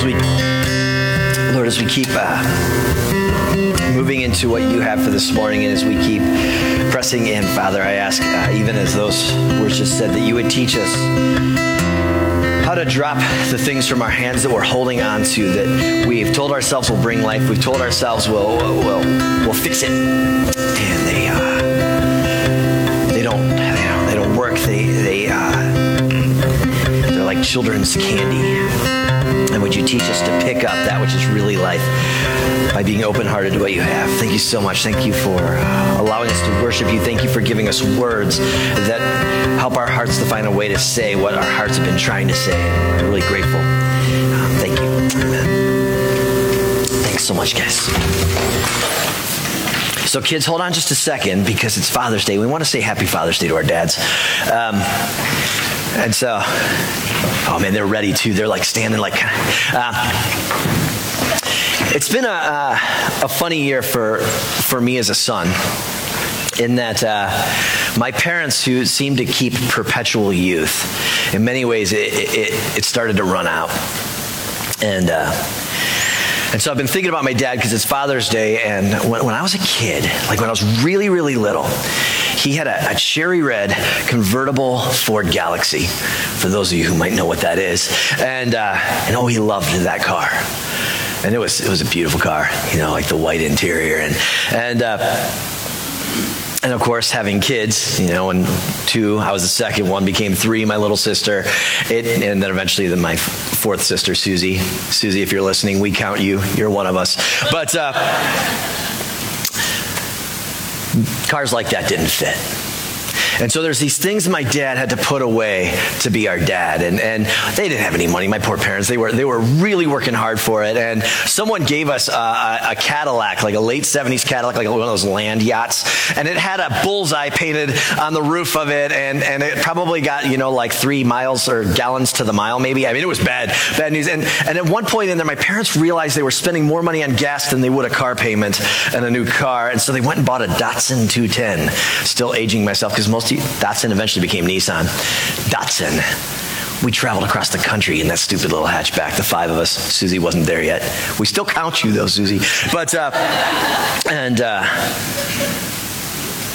as we, Lord, as we keep uh, moving into what you have for this morning, and as we keep pressing in, Father, I ask, uh, even as those words just said, that you would teach us how to drop the things from our hands that we're holding on to that we've told ourselves will bring life. We've told ourselves we'll, we'll, we'll fix it. And they, uh, they don't, they don't, they don't work. They, they, uh, they're like children's candy. And would you teach us to pick up that which is really life by being open hearted to what you have? Thank you so much. Thank you for uh, allowing us to worship you. Thank you for giving us words that help our hearts to find a way to say what our hearts have been trying to say. We're really grateful. Uh, thank you. Amen. Thanks so much, guys. So, kids, hold on just a second because it's Father's Day. We want to say Happy Father's Day to our dads. Um, and so, oh man, they're ready too. They're like standing like. Uh, it's been a, a, a, funny year for, for me as a son in that uh, my parents, who seemed to keep perpetual youth, in many ways it, it, it started to run out. And, uh, and so I've been thinking about my dad because it's Father's Day, and when, when, I was a kid, like when I was really, really little, he had a, a, cherry red convertible Ford Galaxie, for those of you who might know what that is. And, uh, and oh, he loved that car. And it was, it was a beautiful car, you know, like the white interior. And, and, uh, and of course, having kids, you know, and two, I was the second, one became three, my little sister, it, and then eventually then my fourth sister, Susie. Susie, if you're listening, we count you. You're one of us. But uh, cars like that didn't fit. And so there's these things my dad had to put away to be our dad. And, and they didn't have any money, my poor parents. They were, they were really working hard for it. And someone gave us a, a, a Cadillac, like a late 70s Cadillac, like one of those land yachts. And it had a bullseye painted on the roof of it. And, and it probably got, you know, like three miles or gallons to the mile, maybe. I mean, it was bad, bad news. And, and at one point in there, my parents realized they were spending more money on gas than they would a car payment and a new car. And so they went and bought a Datsun 210. Still aging myself because most Datsun eventually became Nissan. Datsun. We traveled across the country in that stupid little hatchback, the five of us. Susie wasn't there yet. We still count you though, Susie. But, uh, and, uh,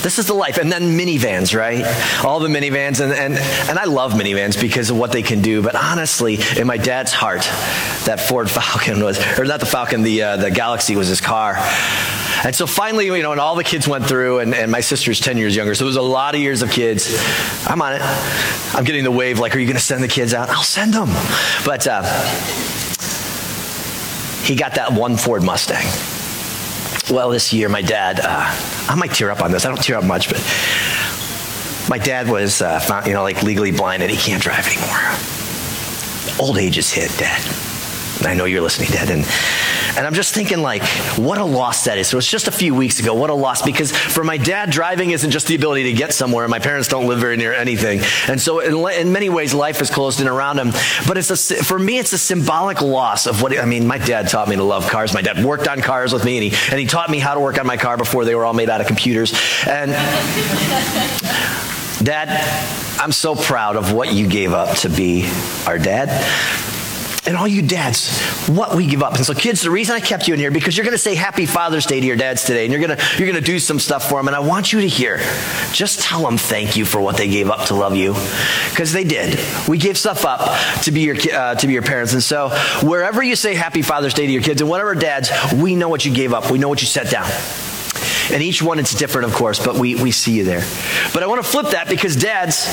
this is the life. And then minivans, right? All the minivans. And, and, and I love minivans because of what they can do. But honestly, in my dad's heart, that Ford Falcon was, or not the Falcon, the, uh, the Galaxie was his car. And so finally, you know, and all the kids went through, and, and my sister's 10 years younger, so it was a lot of years of kids. I'm on it. I'm getting the wave, like, are you going to send the kids out? I'll send them. But uh, he got that one Ford Mustang. Well, this year, my dad, uh, I might tear up on this. I don't tear up much, but my dad was, uh, found, you know, like legally blind and he can't drive anymore. Old age is hit, Dad. I know you're listening, Dad. And and I'm just thinking, like, what a loss that is. So it's just a few weeks ago. What a loss. Because for my dad, driving isn't just the ability to get somewhere. My parents don't live very near anything. And so in, in many ways, life is closed in around him. But it's a, for me, it's a symbolic loss of what, I mean, my dad taught me to love cars. My dad worked on cars with me, and he, and he taught me how to work on my car before they were all made out of computers. And Dad, I'm so proud of what you gave up to be our dad and all you dads, what we give up. And so, kids, the reason I kept you in here because you're going to say Happy Father's Day to your dads today, and you're going to you're going to do some stuff for them. And I want you to hear, just tell them thank you for what they gave up to love you, because they did. We gave stuff up to be your uh, to be your parents. And so, wherever you say Happy Father's Day to your kids, and whatever dads, we know what you gave up. We know what you set down. And each one, it's different, of course, but we, we see you there. But I want to flip that because dads,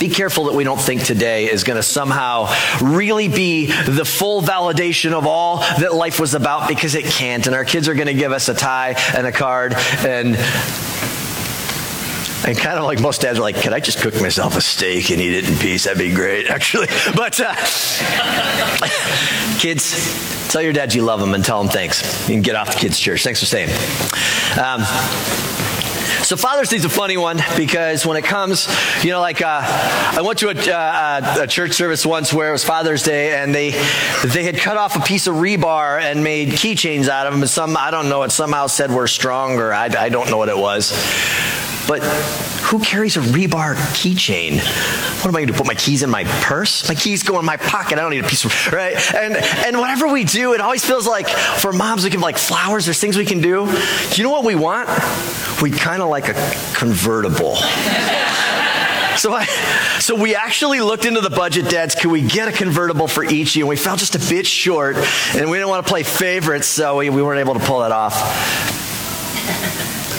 be careful that we don't think today is going to somehow really be the full validation of all that life was about because it can't. And our kids are going to give us a tie and a card and and kind of like most dads are like, could I just cook myself a steak and eat it in peace? That'd be great, actually. But uh, kids, tell your dad you love them and tell them thanks. You can get off the kids' church. Thanks for staying. Um, so Father's Day is a funny one because when it comes, you know, like uh, I went to a, uh, a, church service once where it was Father's Day and they they had cut off a piece of rebar and made keychains out of them. And some I don't know it somehow said we're strong or I, I don't know what it was. But who carries a rebar keychain? What am I going to put my keys in my purse? My keys go in my pocket. I don't need a piece of right. And and whatever we do, it always feels like for moms we give like flowers. There's things we can do. Do you know what we want? We kind of like a convertible. So, I, so we actually looked into the budget, dads. Could we get a convertible for each you? And we fell just a bit short, and we didn't want to play favorites, so we, we weren't able to pull that off.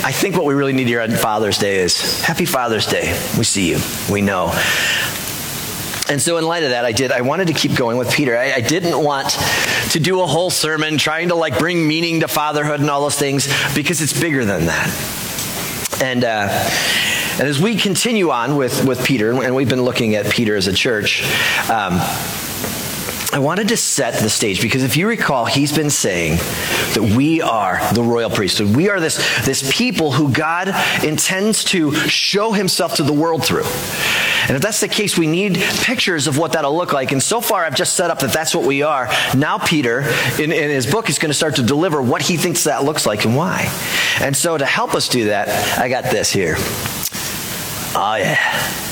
I think what we really need here on Father's Day is Happy Father's Day. We see you. We know. And so, in light of that, I did. I wanted to keep going with Peter. I, I, didn't want to do a whole sermon trying to like bring meaning to fatherhood and all those things because it's bigger than that. And uh, and as we continue on with, with Peter, and we've been looking at Peter as a church, um, I wanted to set the stage because if you recall, he's been saying that we are the royal priesthood. We are this, this people who God intends to show himself to the world through. And if that's the case, we need pictures of what that'll look like. And so far, I've just set up that that's what we are. Now, Peter, in, in his book, is going to start to deliver what he thinks that looks like and why. And so, to help us do that, I got this here. Oh, yeah.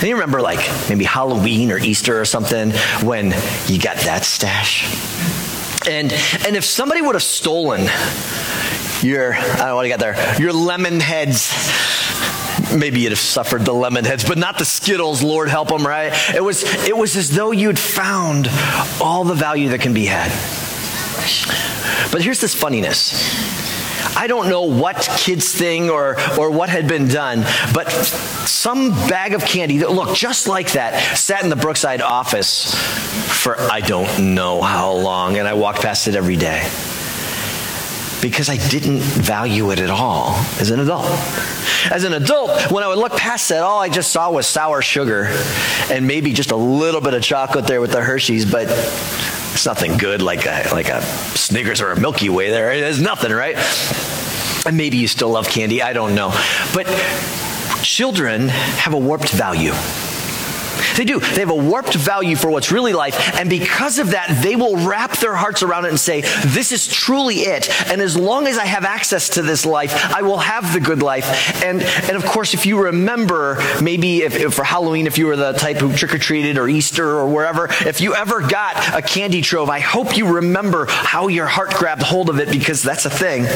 And you remember, like, maybe Halloween or Easter or something when you got that stash? And, and if somebody would have stolen your, I don't know what you got there, your lemon heads, maybe you'd have suffered the lemon heads, but not the Skittles, Lord help them, right? It was, it was as though you'd found all the value that can be had. But here's this funniness I don't know what kid's thing or, or what had been done, but some bag of candy that looked just like that sat in the Brookside office for I don't know how long, and I walked past it every day because I didn't value it at all as an adult. As an adult, when I would look past that, all I just saw was sour sugar and maybe just a little bit of chocolate there with the Hershey's, but it's nothing good like a, like a Snickers or a Milky Way there. There's nothing, right? And maybe you still love candy, I don't know. But children have a warped value. They do. They have a warped value for what's really life. And because of that, they will wrap their hearts around it and say, This is truly it. And as long as I have access to this life, I will have the good life. And, and of course, if you remember, maybe if, if for Halloween, if you were the type who trick or treated or Easter or wherever, if you ever got a candy trove, I hope you remember how your heart grabbed hold of it because that's a thing.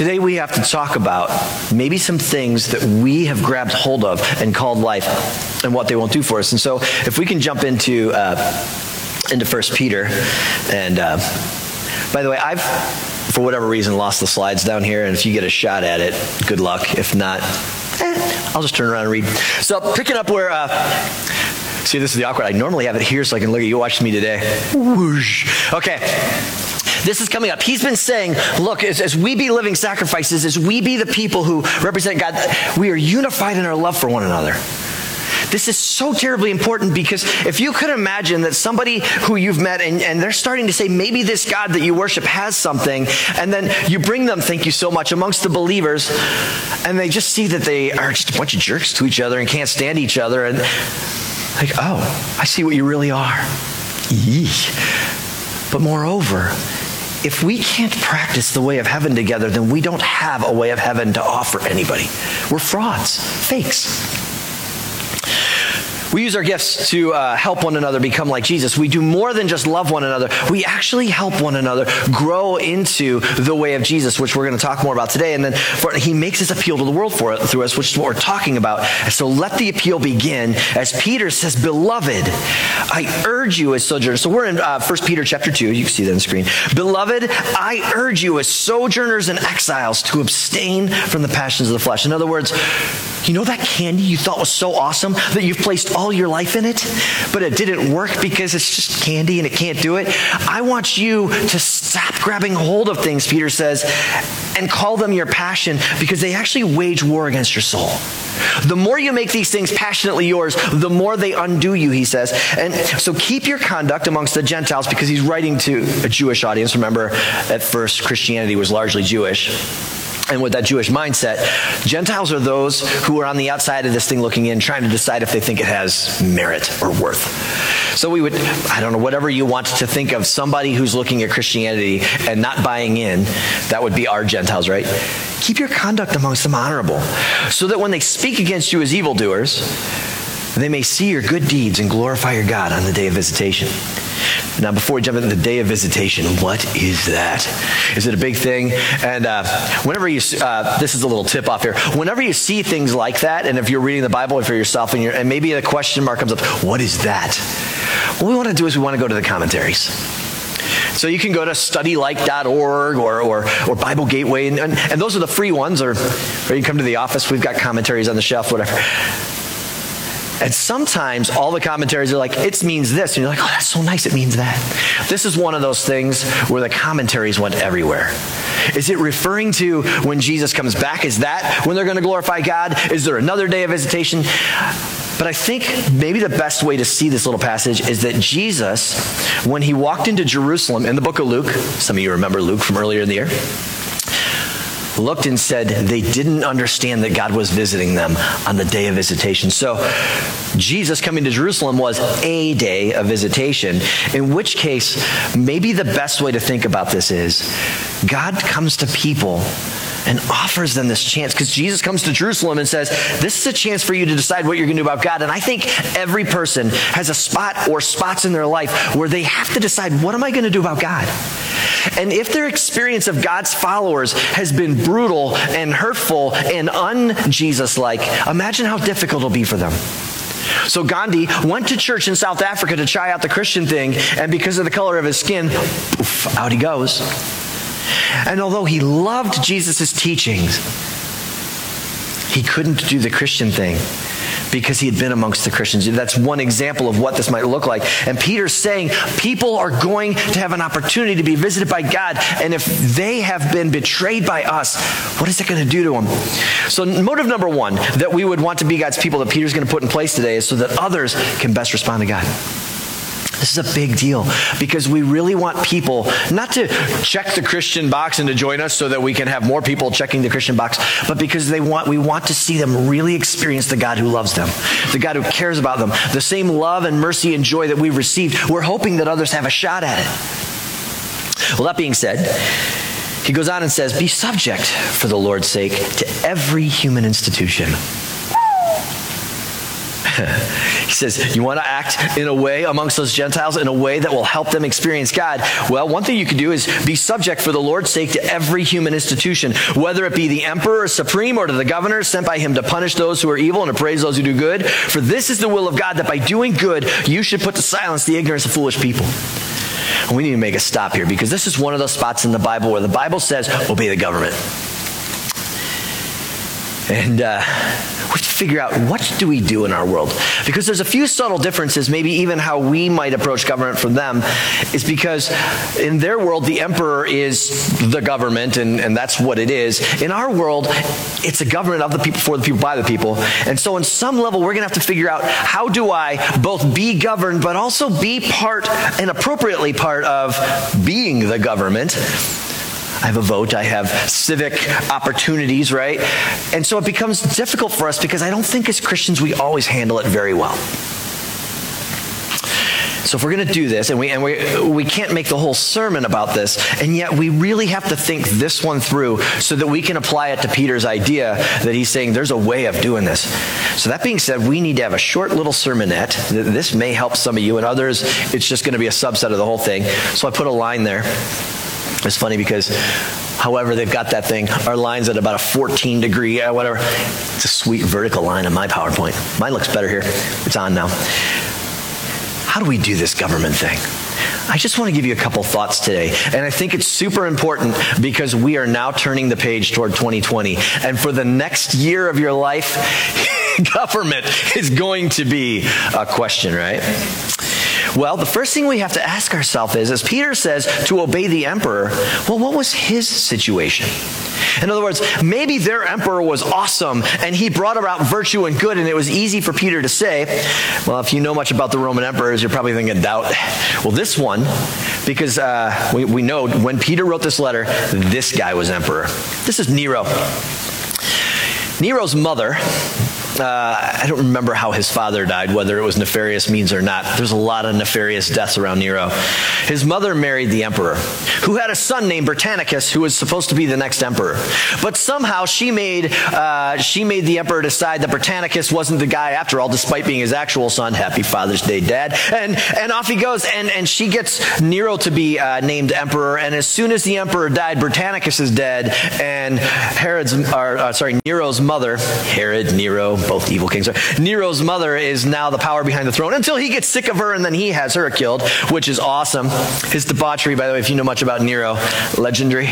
Today we have to talk about maybe some things that we have grabbed hold of and called life and what they won't do for us. And so if we can jump into uh, into First Peter, and uh, by the way, I've for whatever reason lost the slides down here, and if you get a shot at it, good luck. If not, eh, I'll just turn around and read. So picking up where. Uh, see, this is the awkward. I normally have it here so I can look at you. Watch me today. Whoosh. Okay. This is coming up. He's been saying, look, as, as we be living sacrifices, as we be the people who represent God, we are unified in our love for one another. This is so terribly important because if you could imagine that somebody who you've met and, and, they're starting to say, maybe this God that you worship has something, and then you bring them, thank you so much, amongst the believers, and they just see that they are just a bunch of jerks to each other and can't stand each other, and like, oh, I see what you really are. Yeesh. But moreover, if we can't practice the way of heaven together, then we don't have a way of heaven to offer anybody. We're frauds, fakes. We use our gifts to uh, help one another become like Jesus. We do more than just love one another. We actually help one another grow into the way of Jesus, which we're going to talk more about today. And then for, he makes his appeal to the world for it, through us, which is what we're talking about. So let the appeal begin. As Peter says, Beloved, I urge you as sojourners. So we're in uh, 1 Peter chapter 2. You can see that on the screen. Beloved, I urge you as sojourners and exiles to abstain from the passions of the flesh. In other words, you know that candy you thought was so awesome that you've placed all your life in it, but it didn't work because it's just candy and it can't do it? I want you to stop grabbing hold of things, Peter says, and call them your passion because they actually wage war against your soul. The more you make these things passionately yours, the more they undo you, he says. And so keep your conduct amongst the Gentiles because he's writing to a Jewish audience. Remember, at first, Christianity was largely Jewish and with that Jewish mindset, Gentiles are those who are on the outside of this thing looking in, trying to decide if they think it has merit or worth. So we would, I don't know, whatever you want to think of somebody who's looking at Christianity and not buying in, that would be our Gentiles, right? Keep your conduct amongst them honorable, so that when they speak against you as evildoers, they may see your good deeds and glorify your God on the day of visitation. Now, before we jump into the day of visitation, what is that? Is it a big thing? And uh, whenever you, uh, this is a little tip off here. Whenever you see things like that, and if you're reading the Bible for yourself, and, and maybe a question mark comes up, what is that? What we want to do is we want to go to the commentaries. So you can go to studylight.org or, or, or Bible Gateway, and, and, and those are the free ones, or, or you come to the office, we've got commentaries on the shelf, whatever. And sometimes all the commentaries are like, it means this. And you're like, oh, that's so nice. It means that. This is one of those things where the commentaries went everywhere. Is it referring to when Jesus comes back? Is that when they're going to glorify God? Is there another day of visitation? But I think maybe the best way to see this little passage is that Jesus, when he walked into Jerusalem in the book of Luke, some of you remember Luke from earlier in the year, looked and said they didn't understand that God was visiting them on the day of visitation. So Jesus coming to Jerusalem was a day of visitation, in which case, maybe the best way to think about this is God comes to people and offers them this chance because Jesus comes to Jerusalem and says, This is a chance for you to decide what you're going to do about God. And I think every person has a spot or spots in their life where they have to decide, What am I going to do about God? And if their experience of God's followers has been brutal and hurtful and un Jesus like, imagine how difficult it'll be for them. So Gandhi went to church in South Africa to try out the Christian thing, and because of the color of his skin, poof, out he goes. And although he loved Jesus' teachings, he couldn't do the Christian thing because he had been amongst the Christians. That's one example of what this might look like. And Peter's saying people are going to have an opportunity to be visited by God. And if they have been betrayed by us, what is it going to do to them? So, motive number one that we would want to be God's people that Peter's going to put in place today is so that others can best respond to God. This is a big deal because we really want people not to check the Christian box and to join us so that we can have more people checking the Christian box, but because they want we want to see them really experience the God who loves them, the God who cares about them, the same love and mercy and joy that we've received. We're hoping that others have a shot at it. Well, that being said, he goes on and says, Be subject for the Lord's sake to every human institution he says, You want to act in a way amongst those Gentiles in a way that will help them experience God? Well, one thing you can do is be subject for the Lord's sake to every human institution, whether it be the emperor supreme or to the governor sent by him to punish those who are evil and to praise those who do good. For this is the will of God that by doing good, you should put to silence the ignorance of foolish people. we need to make a stop here because this is one of those spots in the Bible where the Bible says, obey the government. And uh, we have to figure out what do we do in our world. Because there's a few subtle differences maybe even how we might approach government from them is because in their world the emperor is the government and, and that's what it is. In our world it's a government of the people for the people by the people. And so in some level we're going to have to figure out how do i both be governed but also be part and appropriately part of being the government I have a vote, I have civic opportunities, right? And so it becomes difficult for us because I don't think as Christians we always handle it very well. So if we're going to do this, and we and we we can't make the whole sermon about this, and yet we really have to think this one through so that we can apply it to Peter's idea that he's saying there's a way of doing this. So that being said, we need to have a short little sermonette. This may help some of you, and others it's just going to be a subset of the whole thing. So I put a line there. It's funny because, however, they've got that thing. Our line's at about a 14 degree, uh, whatever. It's a sweet vertical line on my PowerPoint. Mine looks better here. It's on now. How do we do this government thing? I just want to give you a couple thoughts today. And I think it's super important because we are now turning the page toward 2020. And for the next year of your life, government is going to be a question, right? Well, the first thing we have to ask ourselves is, as Peter says, to obey the emperor, well, what was his situation? In other words, maybe their emperor was awesome and he brought about virtue and good, and it was easy for Peter to say, well, if you know much about the Roman emperors, you're probably thinking doubt. Well, this one, because uh, we, we know when Peter wrote this letter, this guy was emperor. This is Nero. Nero's mother uh, I don't remember how his father died, whether it was nefarious means or not. There's a lot of nefarious deaths around Nero. His mother married the emperor, who had a son named Britannicus, who was supposed to be the next emperor. But somehow she made uh, she made the emperor decide that Britannicus wasn't the guy after all, despite being his actual son. Happy Father's Day, Dad! And and off he goes, and and she gets Nero to be uh, named emperor. And as soon as the emperor died, Britannicus is dead, and Herod's, or, uh, sorry, Nero's mother, Herod, Nero, both evil kings. Nero's mother is now the power behind the throne until he gets sick of her and then he has her killed, which is awesome. His debauchery, by the way, if you know much about Nero, legendary.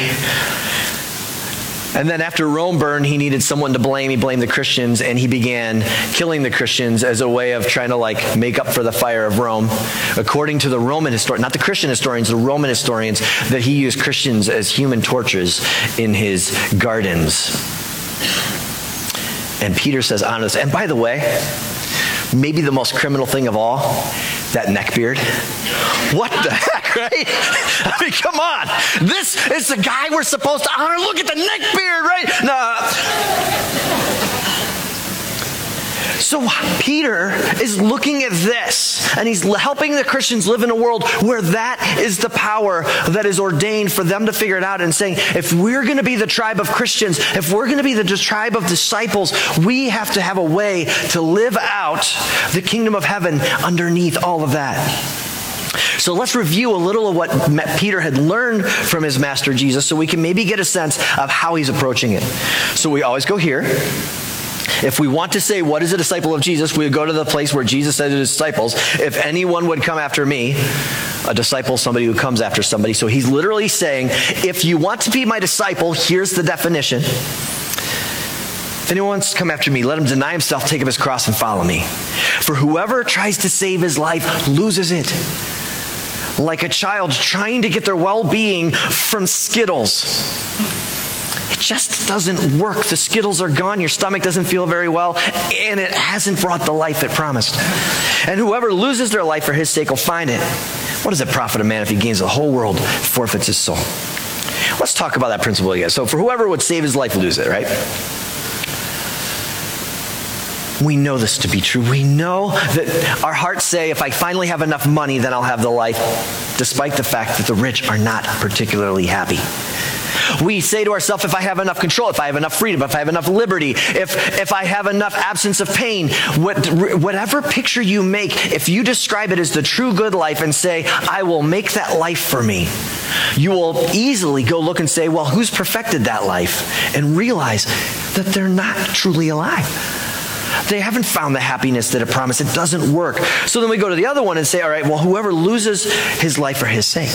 And then after Rome burned, he needed someone to blame. He blamed the Christians and he began killing the Christians as a way of trying to like make up for the fire of Rome. According to the Roman historians, not the Christian historians, the Roman historians, that he used Christians as human torches in his gardens. And Peter says, this. And by the way, maybe the most criminal thing of all, that neck beard. What the heck, right? I mean, come on. This is the guy we're supposed to honor. Look at the neck beard, right? No. So Peter is looking at this and he's helping the Christians live in a world where that is the power that is ordained for them to figure it out and saying, if we're going to be the tribe of Christians, if we're going to be the tribe of disciples, we have to have a way to live out the kingdom of heaven underneath all of that. So let's review a little of what Peter had learned from his master Jesus so we can maybe get a sense of how he's approaching it. So we always go here. If we want to say, what is a disciple of Jesus, we go to the place where Jesus said to his disciples, if anyone would come after me, a disciple is somebody who comes after somebody. So he's literally saying, if you want to be my disciple, here's the definition. If anyone wants to come after me, let him deny himself, take up his cross, and follow me. For whoever tries to save his life loses it. Like a child trying to get their well being from Skittles just doesn't work. The Skittles are gone. Your stomach doesn't feel very well, and it hasn't brought the life it promised. And whoever loses their life for his sake will find it. What does it profit a man if he gains the whole world, forfeits his soul? Let's talk about that principle again. So, for whoever would save his life, lose it, right? We know this to be true. We know that our hearts say, if I finally have enough money, then I'll have the life, despite the fact that the rich are not particularly happy. We say to ourselves, if I have enough control, if I have enough freedom, if I have enough liberty, if, if I have enough absence of pain, what, whatever picture you make, if you describe it as the true good life and say, I will make that life for me, you will easily go look and say, well, who's perfected that life? And realize that they're not truly alive. They haven't found the happiness that it promised. It doesn't work. So then we go to the other one and say, all right, well, whoever loses his life for his sake.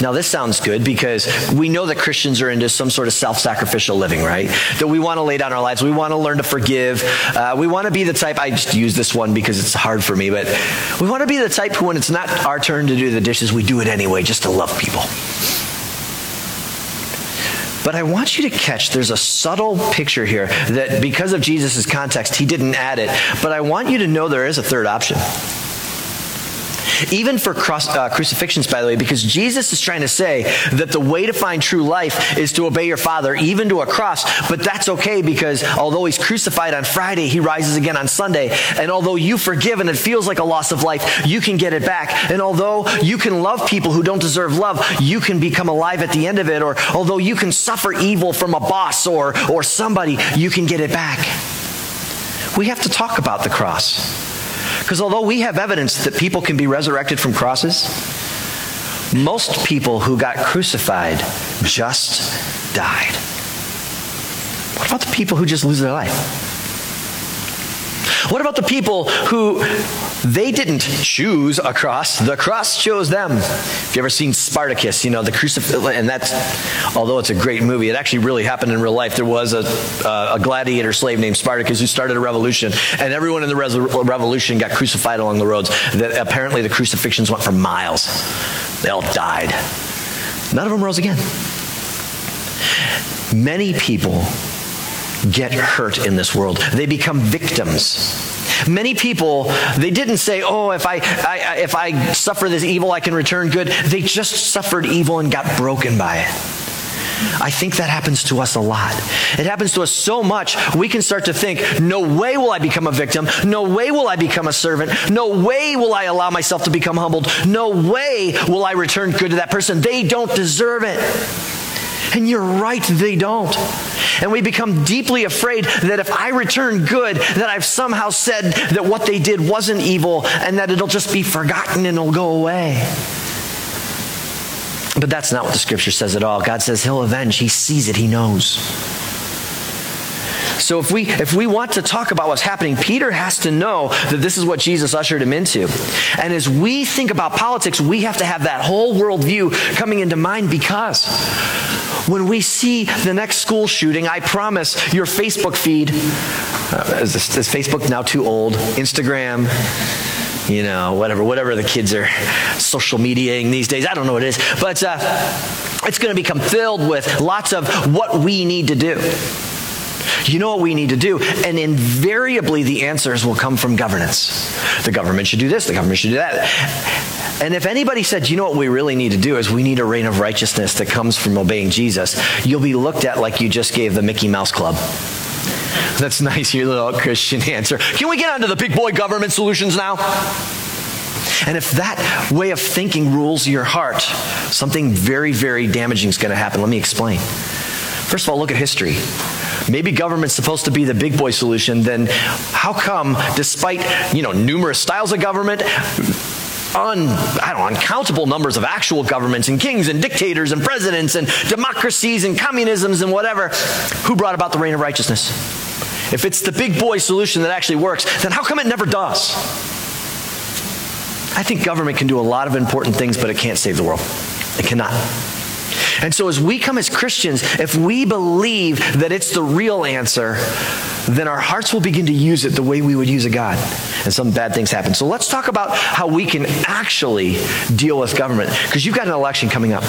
Now, this sounds good because we know that Christians are into some sort of self sacrificial living, right? That we want to lay down our lives. We want to learn to forgive. Uh, we want to be the type, I just use this one because it's hard for me, but we want to be the type who, when it's not our turn to do the dishes, we do it anyway just to love people. But I want you to catch there's a subtle picture here that because of Jesus' context, he didn't add it. But I want you to know there is a third option. Even for cross, uh, crucifixions, by the way, because Jesus is trying to say that the way to find true life is to obey your Father, even to a cross. But that's okay because although he's crucified on Friday, he rises again on Sunday. And although you forgive and it feels like a loss of life, you can get it back. And although you can love people who don't deserve love, you can become alive at the end of it. Or although you can suffer evil from a boss or, or somebody, you can get it back. We have to talk about the cross. Because although we have evidence that people can be resurrected from crosses, most people who got crucified just died. What about the people who just lose their life? What about the people who they didn't choose a cross, the cross chose them? If you ever seen Spartacus, you know, the crucifix, and that's, although it's a great movie, it actually really happened in real life. There was a, uh, a gladiator slave named Spartacus who started a revolution, and everyone in the revolution got crucified along the roads. That apparently the crucifixions went for miles. They all died. None of them rose again. Many people get hurt in this world. They become victims. Many people, they didn't say, oh, if I, I, if I suffer this evil, I can return good. They just suffered evil and got broken by it. I think that happens to us a lot. It happens to us so much, we can start to think, no way will I become a victim. No way will I become a servant. No way will I allow myself to become humbled. No way will I return good to that person. They don't deserve it. And you're right, they don't. And we become deeply afraid that if I return good, that I've somehow said that what they did wasn't evil and that it'll just be forgotten and it'll go away. But that's not what the scripture says at all. God says he'll avenge. He sees it. He knows. So if we if we want to talk about what's happening, Peter has to know that this is what Jesus ushered him into. And as we think about politics, we have to have that whole worldview coming into mind because when we see the next school shooting, I promise your Facebook feed uh, is, is Facebook now too old? Instagram, you know, whatever, whatever the kids are social mediaing these days. I don't know what it is, but uh, it's going to become filled with lots of what we need to do. You know what we need to do? And invariably, the answers will come from governance. The government should do this, the government should do that. And if anybody said, you know what we really need to do is we need a reign of righteousness that comes from obeying Jesus, you'll be looked at like you just gave the Mickey Mouse Club. That's nice, your little Christian answer. Can we get on to the big boy government solutions now? And if that way of thinking rules your heart, something very, very damaging is going to happen. Let me explain. First of all, look at history maybe government's supposed to be the big boy solution, then how come, despite you know numerous styles of government, un, I don't know, uncountable numbers of actual governments and kings and dictators and presidents and democracies and communisms and whatever, who brought about the reign of righteousness? If it's the big boy solution that actually works, then how come it never does? I think government can do a lot of important things, but it can't save the world. It cannot. And so, as we come as Christians, if we believe that it's the real answer, then our hearts will begin to use it the way we would use a God. And some bad things happen. So, let's talk about how we can actually deal with government, because you've got an election coming up.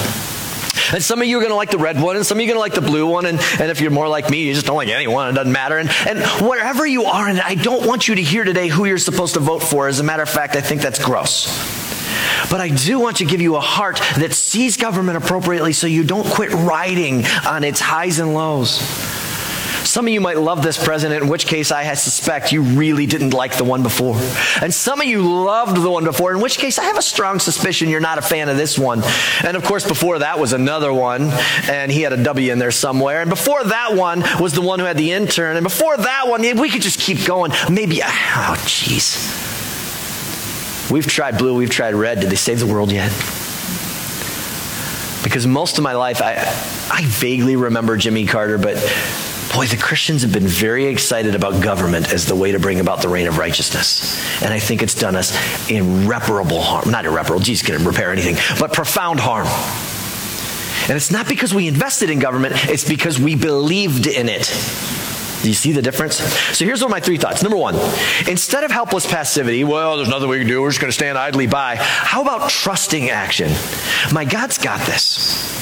And some of you are going to like the red one, and some of you are going to like the blue one. And, and if you're more like me, you just don't like any one. It doesn't matter. And, and wherever you are, and I don't want you to hear today who you're supposed to vote for. As a matter of fact, I think that's gross. But I do want to give you a heart that sees government appropriately so you don't quit riding on its highs and lows. Some of you might love this president, in which case I suspect you really didn't like the one before. And some of you loved the one before, in which case I have a strong suspicion you're not a fan of this one. And of course, before that was another one, and he had a W in there somewhere. And before that one was the one who had the intern. And before that one, we could just keep going. Maybe, ah, oh, jeez. We've tried blue, we've tried red. Did they save the world yet? Because most of my life, I, I vaguely remember Jimmy Carter, but boy, the Christians have been very excited about government as the way to bring about the reign of righteousness. And I think it's done us irreparable harm. Not irreparable, Jesus can't repair anything, but profound harm. And it's not because we invested in government, it's because we believed in it. Do you see the difference? So here's what my three thoughts. Number one, instead of helpless passivity, well, there's nothing we can do, we're just going to stand idly by. How about trusting action? My God's got this.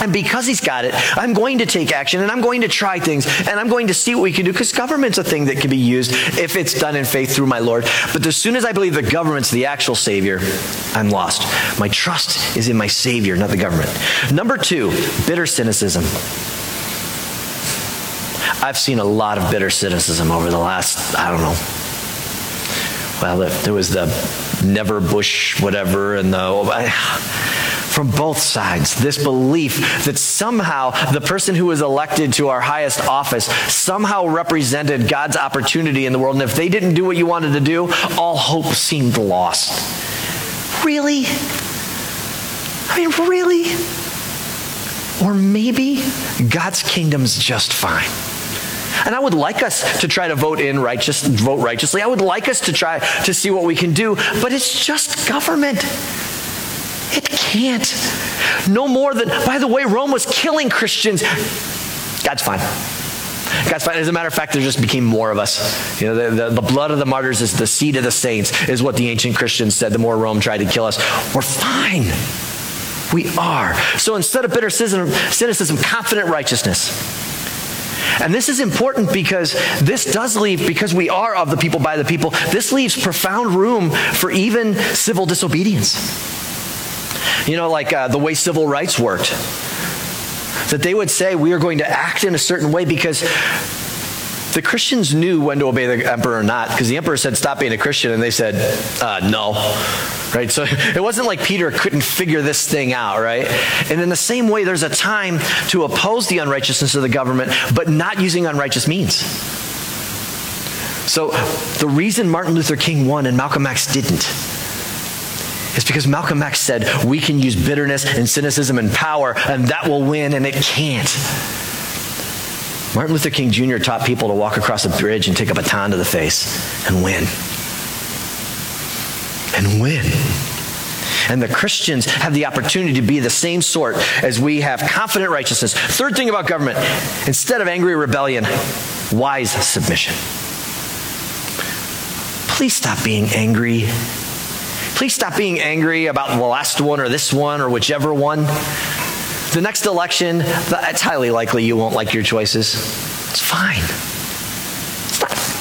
And because he's got it, I'm going to take action and I'm going to try things and I'm going to see what we can do because government's a thing that can be used if it's done in faith through my Lord. But as soon as I believe the government's the actual Savior, I'm lost. My trust is in my Savior, not the government. Number two, bitter cynicism. I've seen a lot of bitter cynicism over the last, I don't know. Well, there was the never Bush whatever and the from both sides this belief that somehow the person who was elected to our highest office somehow represented God's opportunity in the world. And if they didn't do what you wanted to do all hope seemed lost. Really? I mean really? Or maybe God's kingdom's just fine and I would like us to try to vote in righteous, vote righteously. I would like us to try to see what we can do, but it's just government. It can't. No more than, by the way, Rome was killing Christians. God's fine. God's fine. As a matter of fact, there just became more of us. You know, the, the, the, blood of the martyrs is the seed of the saints, is what the ancient Christians said. The more Rome tried to kill us, we're fine. We are. So instead of bitter cynicism, confident righteousness. And this is important because this does leave, because we are of the people by the people, this leaves profound room for even civil disobedience. You know, like uh, the way civil rights worked. That they would say, we are going to act in a certain way because the Christians knew when to obey the emperor or not, because the emperor said, stop being a Christian, and they said, uh, no. Right? So it wasn't like Peter couldn't figure this thing out, right? And in the same way, there's a time to oppose the unrighteousness of the government, but not using unrighteous means. So the reason Martin Luther King won and Malcolm X didn't is because Malcolm X said we can use bitterness and cynicism and power, and that will win, and it can't. Martin Luther King Jr. taught people to walk across a bridge and take a baton to the face and win. And win. And the Christians have the opportunity to be the same sort as we have confident righteousness. Third thing about government instead of angry rebellion, wise submission. Please stop being angry. Please stop being angry about the last one or this one or whichever one. The next election, it's highly likely you won't like your choices. It's fine.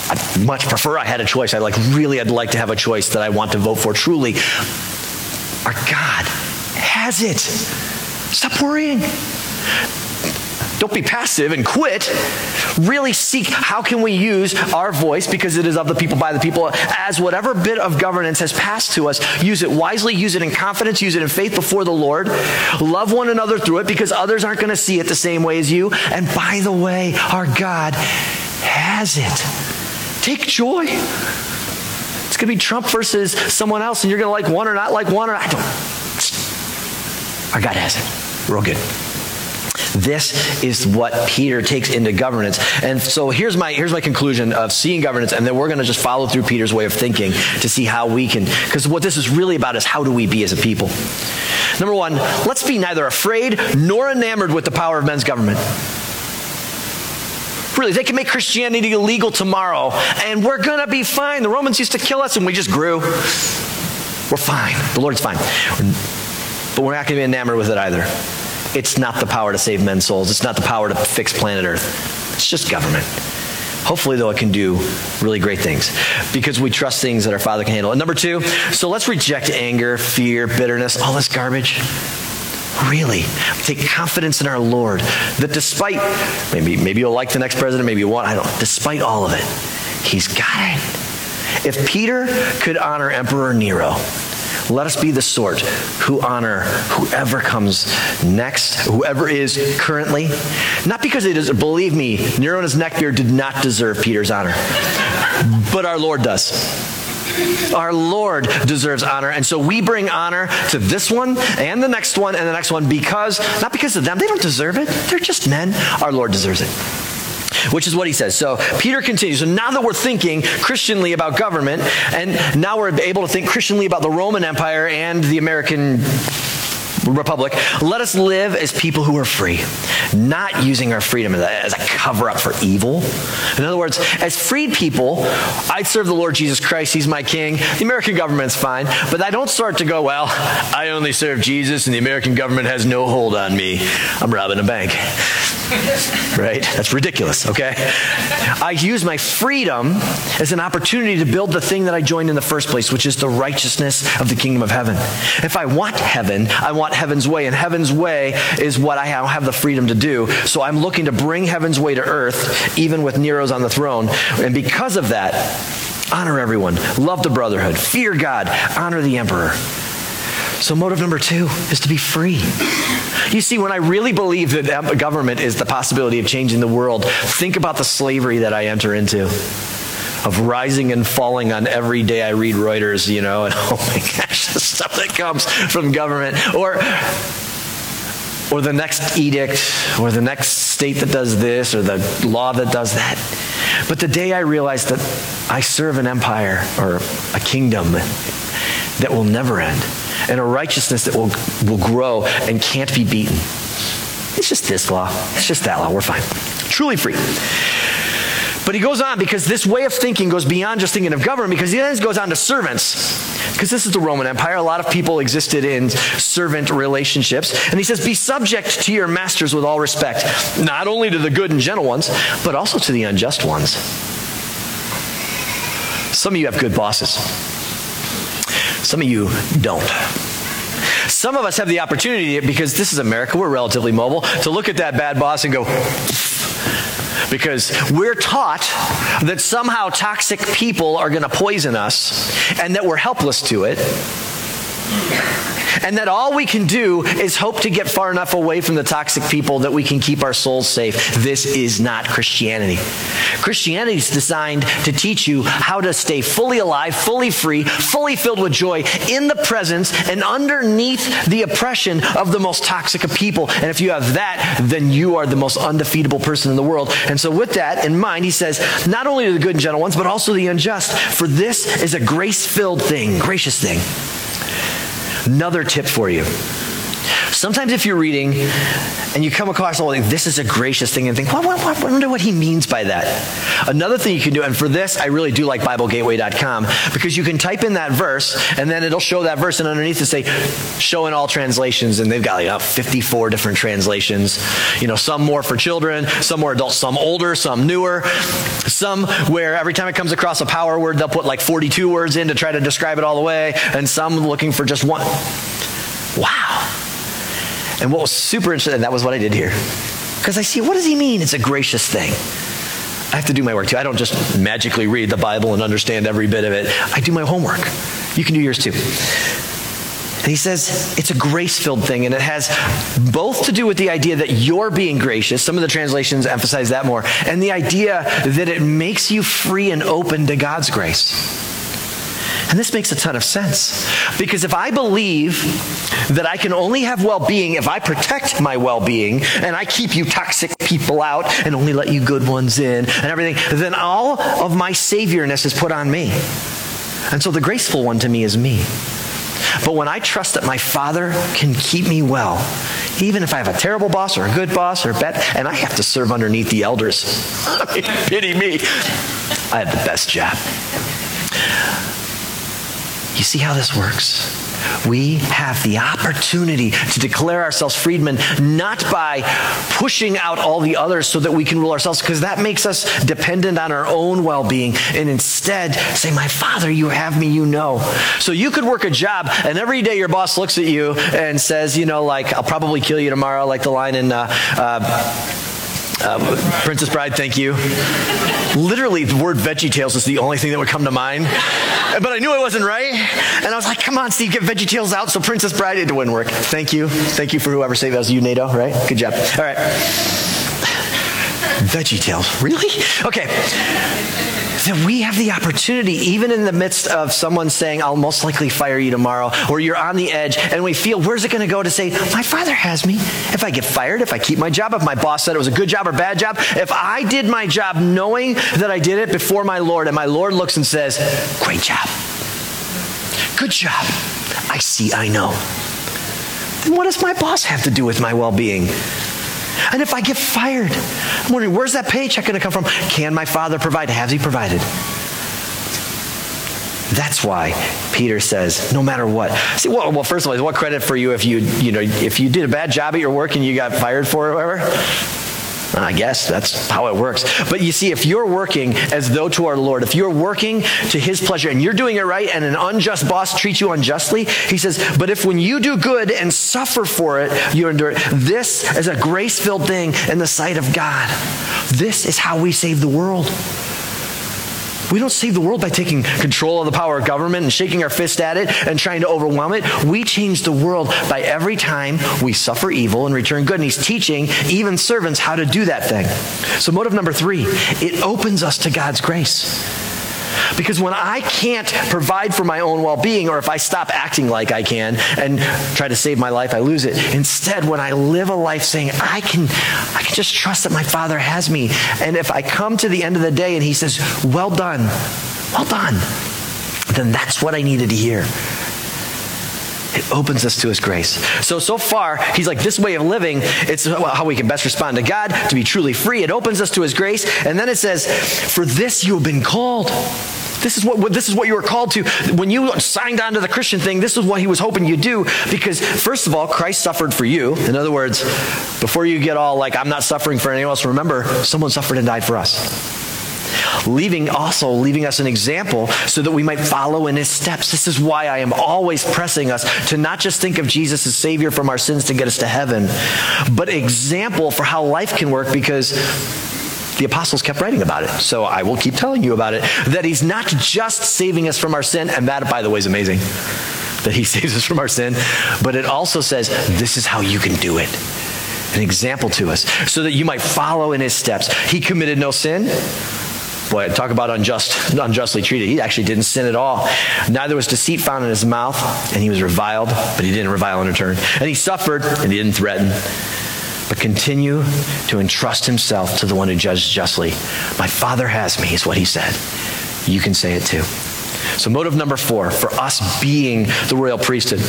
I'd much prefer I had a choice. I like really I'd like to have a choice that I want to vote for. Truly, our God has it. Stop worrying. Don't be passive and quit. Really seek how can we use our voice because it is of the people by the people as whatever bit of governance has passed to us. Use it wisely, use it in confidence, use it in faith before the Lord. Love one another through it because others aren't going to see it the same way as you. And by the way, our God has it. Take joy. It's going to be Trump versus someone else, and you're going to like one or not like one or I don't. Our God has it. Real good. This is what Peter takes into governance. And so here's my here's my conclusion of seeing governance, and then we're going to just follow through Peter's way of thinking to see how we can. Because what this is really about is how do we be as a people. Number one, let's be neither afraid nor enamored with the power of men's government. Really, they can make Christianity illegal tomorrow, and we're going to be fine. The Romans used to kill us, and we just grew. We're fine. The Lord's fine. But we're not going to be enamored with it either. It's not the power to save men's souls. It's not the power to fix planet Earth. It's just government. Hopefully, though, it can do really great things because we trust things that our Father can handle. And number two, so let's reject anger, fear, bitterness, all this garbage. Really, take confidence in our Lord that despite, maybe, maybe you'll like the next president, maybe you won't, I don't, despite all of it, he's got it. If Peter could honor Emperor Nero, let us be the sort who honor whoever comes next, whoever is currently. Not because it is, believe me, Nero and his neckbeard did not deserve Peter's honor, but our Lord does. Our Lord deserves honor. And so we bring honor to this one and the next one and the next one because, not because of them, they don't deserve it. They're just men. Our Lord deserves it which is what he says. So Peter continues. So now that we're thinking Christianly about government, and now we're able to think Christianly about the Roman Empire and the American Republic, let us live as people who are free, not using our freedom as a cover up for evil. In other words, as freed people, I serve the Lord Jesus Christ, He's my King. The American government's fine, but I don't start to go, well, I only serve Jesus and the American government has no hold on me. I'm robbing a bank. right? That's ridiculous, okay? I use my freedom as an opportunity to build the thing that I joined in the first place, which is the righteousness of the kingdom of heaven. If I want heaven, I want heaven's way, and heaven's way is what I have the freedom to do. So I'm looking to bring heaven's way to earth, even with Nero's on the throne. And because of that, honor everyone, love the brotherhood, fear God, honor the emperor. So, motive number two is to be free. You see, when I really believe that government is the possibility of changing the world, think about the slavery that I enter into of rising and falling on every day I read Reuters, you know, and oh my gosh, the stuff that comes from government. Or or the next edict, or the next state that does this, or the law that does that. But the day I realized that I serve an empire or a kingdom that will never end, and a righteousness that will, will grow and can't be beaten. It's just this law. It's just that law. We're fine. Truly free. But he goes on because this way of thinking goes beyond just thinking of government because he then goes on to servants. Because this is the Roman Empire. A lot of people existed in servant relationships. And he says, Be subject to your masters with all respect, not only to the good and gentle ones, but also to the unjust ones. Some of you have good bosses. Some of you don't. Some of us have the opportunity, because this is America, we're relatively mobile, to look at that bad boss and go, because we're taught that somehow toxic people are going to poison us and that we're helpless to it. And that all we can do is hope to get far enough away from the toxic people that we can keep our souls safe. This is not Christianity. Christianity is designed to teach you how to stay fully alive, fully free, fully filled with joy in the presence and underneath the oppression of the most toxic of people. And if you have that, then you are the most undefeatable person in the world. And so, with that in mind, he says, not only the good and gentle ones, but also the unjust. For this is a grace filled thing, gracious thing. Another tip for you. Sometimes if you're reading and you come across, oh, this is a gracious thing, and think, I wonder what he means by that. Another thing you can do, and for this, I really do like BibleGateway.com because you can type in that verse, and then it'll show that verse, and underneath it say, show in all translations, and they've got like 54 different translations. You know, some more for children, some more adults, some older, some newer, some where every time it comes across a power word, they'll put like 42 words in to try to describe it all the way, and some looking for just one. Wow. And what was super interesting, that was what I did here. Because I see, what does he mean? It's a gracious thing. I have to do my work too. I don't just magically read the Bible and understand every bit of it. I do my homework. You can do yours too. And he says it's a grace filled thing, and it has both to do with the idea that you're being gracious. Some of the translations emphasize that more, and the idea that it makes you free and open to God's grace. And this makes a ton of sense. Because if I believe that I can only have well being if I protect my well being and I keep you toxic people out and only let you good ones in and everything, then all of my saviorness is put on me. And so the graceful one to me is me. But when I trust that my Father can keep me well, even if I have a terrible boss or a good boss or a bad, and I have to serve underneath the elders, I mean, pity me, I have the best job. You see how this works? We have the opportunity to declare ourselves freedmen, not by pushing out all the others so that we can rule ourselves, because that makes us dependent on our own well being, and instead say, My Father, you have me, you know. So you could work a job, and every day your boss looks at you and says, You know, like, I'll probably kill you tomorrow, like the line in. Uh, uh, uh, Princess Bride, thank you. Literally, the word Veggie Tales is the only thing that would come to mind. But I knew I wasn't right. And I was like, come on, Steve, get Veggie Tales out. So Princess Bride, it wouldn't work. Thank you. Thank you for whoever saved us. You, NATO, right? Good job. All right. Veggie Tales. Really? Okay that we have the opportunity, even in the midst of someone saying, I'll most likely fire you tomorrow, or you're on the edge, and we feel, where's it going to go to say, My father has me. If I get fired, if I keep my job, if my boss said it was a good job or bad job, if I did my job knowing that I did it before my Lord, and my Lord looks and says, Great job. Good job. I see, I know. Then what does my boss have to do with my well being? And if I get fired, I'm wondering, where's that paycheck going to come from? Can my father provide? Has he provided? That's why Peter says, no matter what. See, well, well, first of all, what credit for you if you, you know, if you did a bad job at your work and you got fired for it or whatever? I guess that's how it works. But you see, if you're working as though to our Lord, if you're working to his pleasure and you're doing it right and an unjust boss treats you unjustly, he says, but if when you do good and suffer for it, you endure it, this is a grace filled thing in the sight of God. This is how we save the world. We don't save the world by taking control of the power of government and shaking our fist at it and trying to overwhelm it. We change the world by every time we suffer evil and return good. And he's teaching even servants how to do that thing. So, motive number three, it opens us to God's grace. Because when I can't provide for my own well being, or if I stop acting like I can and try to save my life, I lose it. Instead, when I live a life saying, I can, I can just trust that my Father has me. And if I come to the end of the day and He says, Well done, well done, then that's what I needed to hear. It opens us to his grace. So, so far, he's like, this way of living, it's how we can best respond to God, to be truly free. It opens us to his grace. And then it says, for this you have been called. This is what this is what you were called to. When you signed on to the Christian thing, this is what he was hoping you'd do. Because first of all, Christ suffered for you. In other words, before you get all like, I'm not suffering for anyone else, remember, someone suffered and died for us. Leaving also leaving us an example so that we might follow in his steps. This is why I am always pressing us to not just think of Jesus as Savior from our sins to get us to heaven, but example for how life can work because the apostles kept writing about it. So I will keep telling you about it. That he's not just saving us from our sin, and that, by the way, is amazing that he saves us from our sin, but it also says this is how you can do it. An example to us, so that you might follow in his steps. He committed no sin. Boy, talk about unjust, unjustly treated. He actually didn't sin at all. Neither was deceit found in his mouth, and he was reviled, but he didn't revile in return. And he suffered, and he didn't threaten but continue to entrust himself to the one who judges justly. My Father has me, is what he said. You can say it too. So, motive number four for us being the royal priesthood,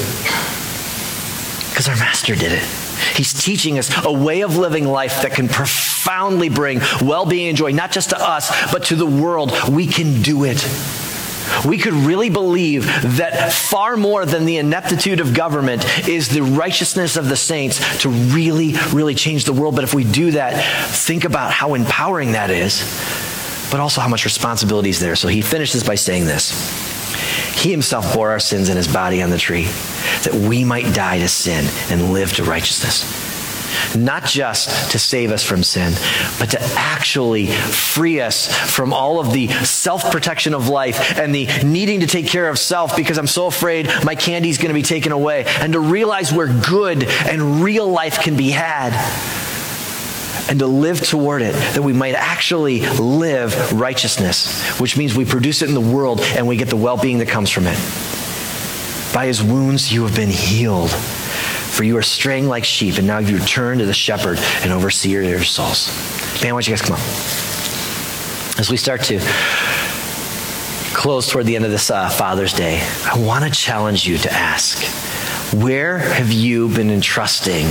because our Master did it. He's teaching us a way of living life that can profoundly bring well being and joy, not just to us, but to the world. We can do it we could really believe that far more than the ineptitude of government is the righteousness of the saints to really, really change the world. But if we do that, think about how empowering that is, but also how much responsibility is there. So he finishes by saying this He himself bore our sins in his body on the tree, that we might die to sin and live to righteousness not just to save us from sin, but to actually free us from all of the self protection of life and the needing to take care of self because I'm so afraid my candy's going to be taken away, and to realize where good and real life can be had. And to live toward it, that we might actually live righteousness, which means we produce it in the world and we get the well being that comes from it. By his wounds, you have been healed. For you are straying like sheep, and now you return to the shepherd and overseer of your souls. Man, why don't you guys come up? As we start to close toward the end of this uh, Father's Day, I want to challenge you to ask where have you been entrusting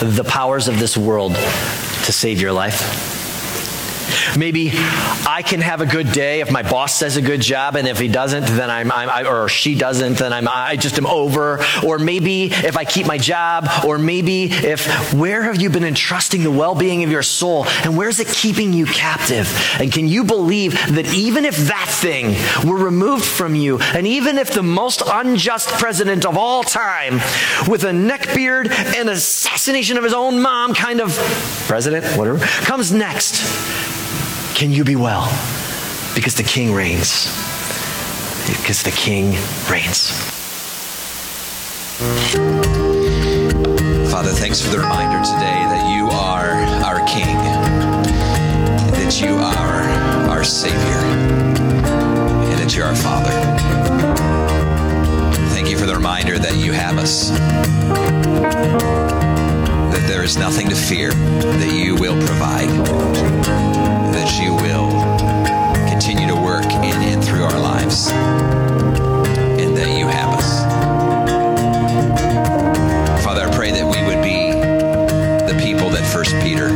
the powers of this world to save your life? Maybe I can have a good day if my boss does a good job, and if he doesn't, then I'm, I'm or she doesn't, then I'm, I just am over. Or maybe if I keep my job, or maybe if where have you been entrusting the well-being of your soul, and where's it keeping you captive? And can you believe that even if that thing were removed from you, and even if the most unjust president of all time, with a neckbeard and assassination of his own mom kind of president, whatever, comes next can you be well? Because the king reigns. Because the king reigns. Father, thanks for the reminder today that you are our king, that you are our savior, and that you're our father. Thank you for the reminder that you have us that there is nothing to fear, that you will provide that you will continue to work in and through our lives and that you have us. Father, I pray that we would be the people that First Peter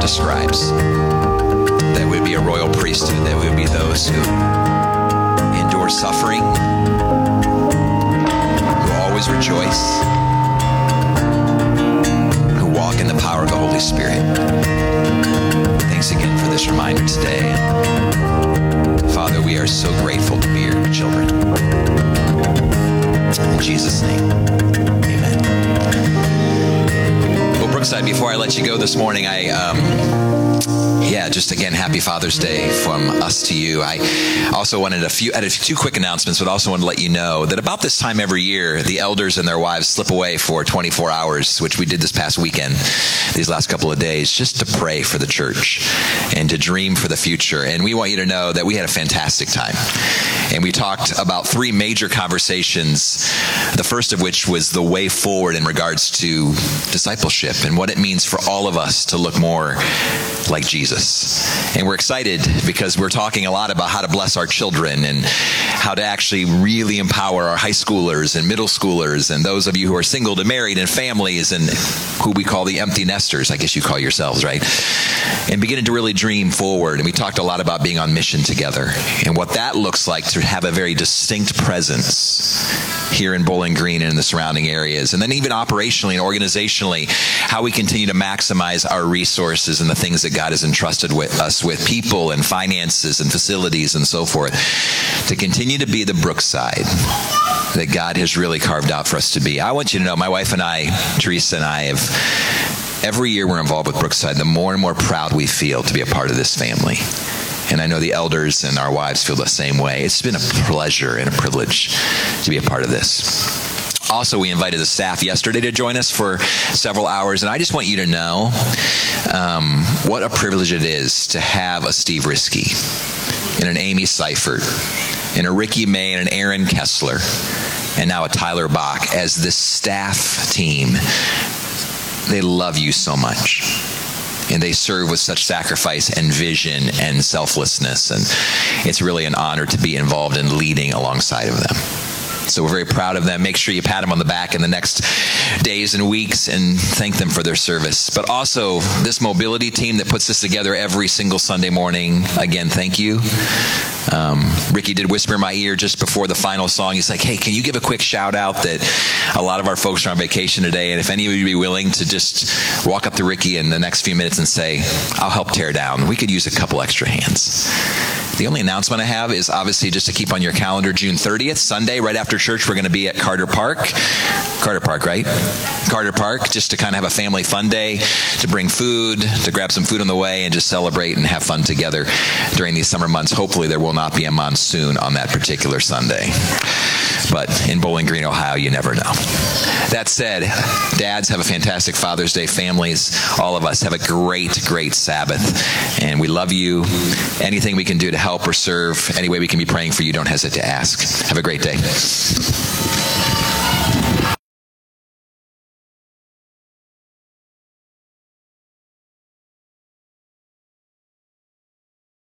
describes. That we would be a royal priesthood, that we would be those who endure suffering, who always rejoice, who walk in the power of the Holy Spirit this reminder today. Father, we are so grateful to be your children. In Jesus' name, amen. Well, Brookside, before I let you go this morning, I. Um, yeah, just again, happy Father's Day from us to you. I also wanted a few, added two quick announcements, but also wanted to let you know that about this time every year, the elders and their wives slip away for 24 hours, which we did this past weekend, these last couple of days, just to pray for the church and to dream for the future. And we want you to know that we had a fantastic time. And we talked about three major conversations, the first of which was the way forward in regards to discipleship and what it means for all of us to look more like Jesus. And we're excited because we're talking a lot about how to bless our children and how to actually really empower our high schoolers and middle schoolers and those of you who are single to married and families and who we call the empty nesters, I guess you call yourselves, right? And beginning to really dream forward. And we talked a lot about being on mission together and what that looks like to have a very distinct presence here in Bowling Green and in the surrounding areas. And then even operationally and organizationally, how we continue to maximize our resources and the things that God has entrusted with us with people and finances and facilities and so forth to continue to be the Brookside that God has really carved out for us to be. I want you to know, my wife and I, Teresa and I, have every year we're involved with Brookside, the more and more proud we feel to be a part of this family. And I know the elders and our wives feel the same way. It's been a pleasure and a privilege to be a part of this. Also, we invited the staff yesterday to join us for several hours, and I just want you to know um, what a privilege it is to have a Steve Rieske and an Amy Seifert and a Ricky May and an Aaron Kessler and now a Tyler Bach as this staff team. They love you so much and they serve with such sacrifice and vision and selflessness. And it's really an honor to be involved in leading alongside of them. So we're very proud of them. Make sure you pat them on the back in the next days and weeks and thank them for their service. But also, this mobility team that puts this together every single Sunday morning, again, thank you. Um, Ricky did whisper in my ear just before the final song. He's like, hey, can you give a quick shout out that a lot of our folks are on vacation today? And if any of you would be willing to just walk up to Ricky in the next few minutes and say, I'll help tear down, we could use a couple extra hands. The only announcement I have is obviously just to keep on your calendar June 30th, Sunday, right after church, we're going to be at Carter Park. Carter Park, right? Carter Park, just to kind of have a family fun day, to bring food, to grab some food on the way, and just celebrate and have fun together during these summer months. Hopefully, there will not be a monsoon on that particular Sunday. But in Bowling Green, Ohio, you never know. That said, dads have a fantastic Father's Day. Families, all of us have a great, great Sabbath. And we love you. Anything we can do to help or serve, any way we can be praying for you, don't hesitate to ask. Have a great day.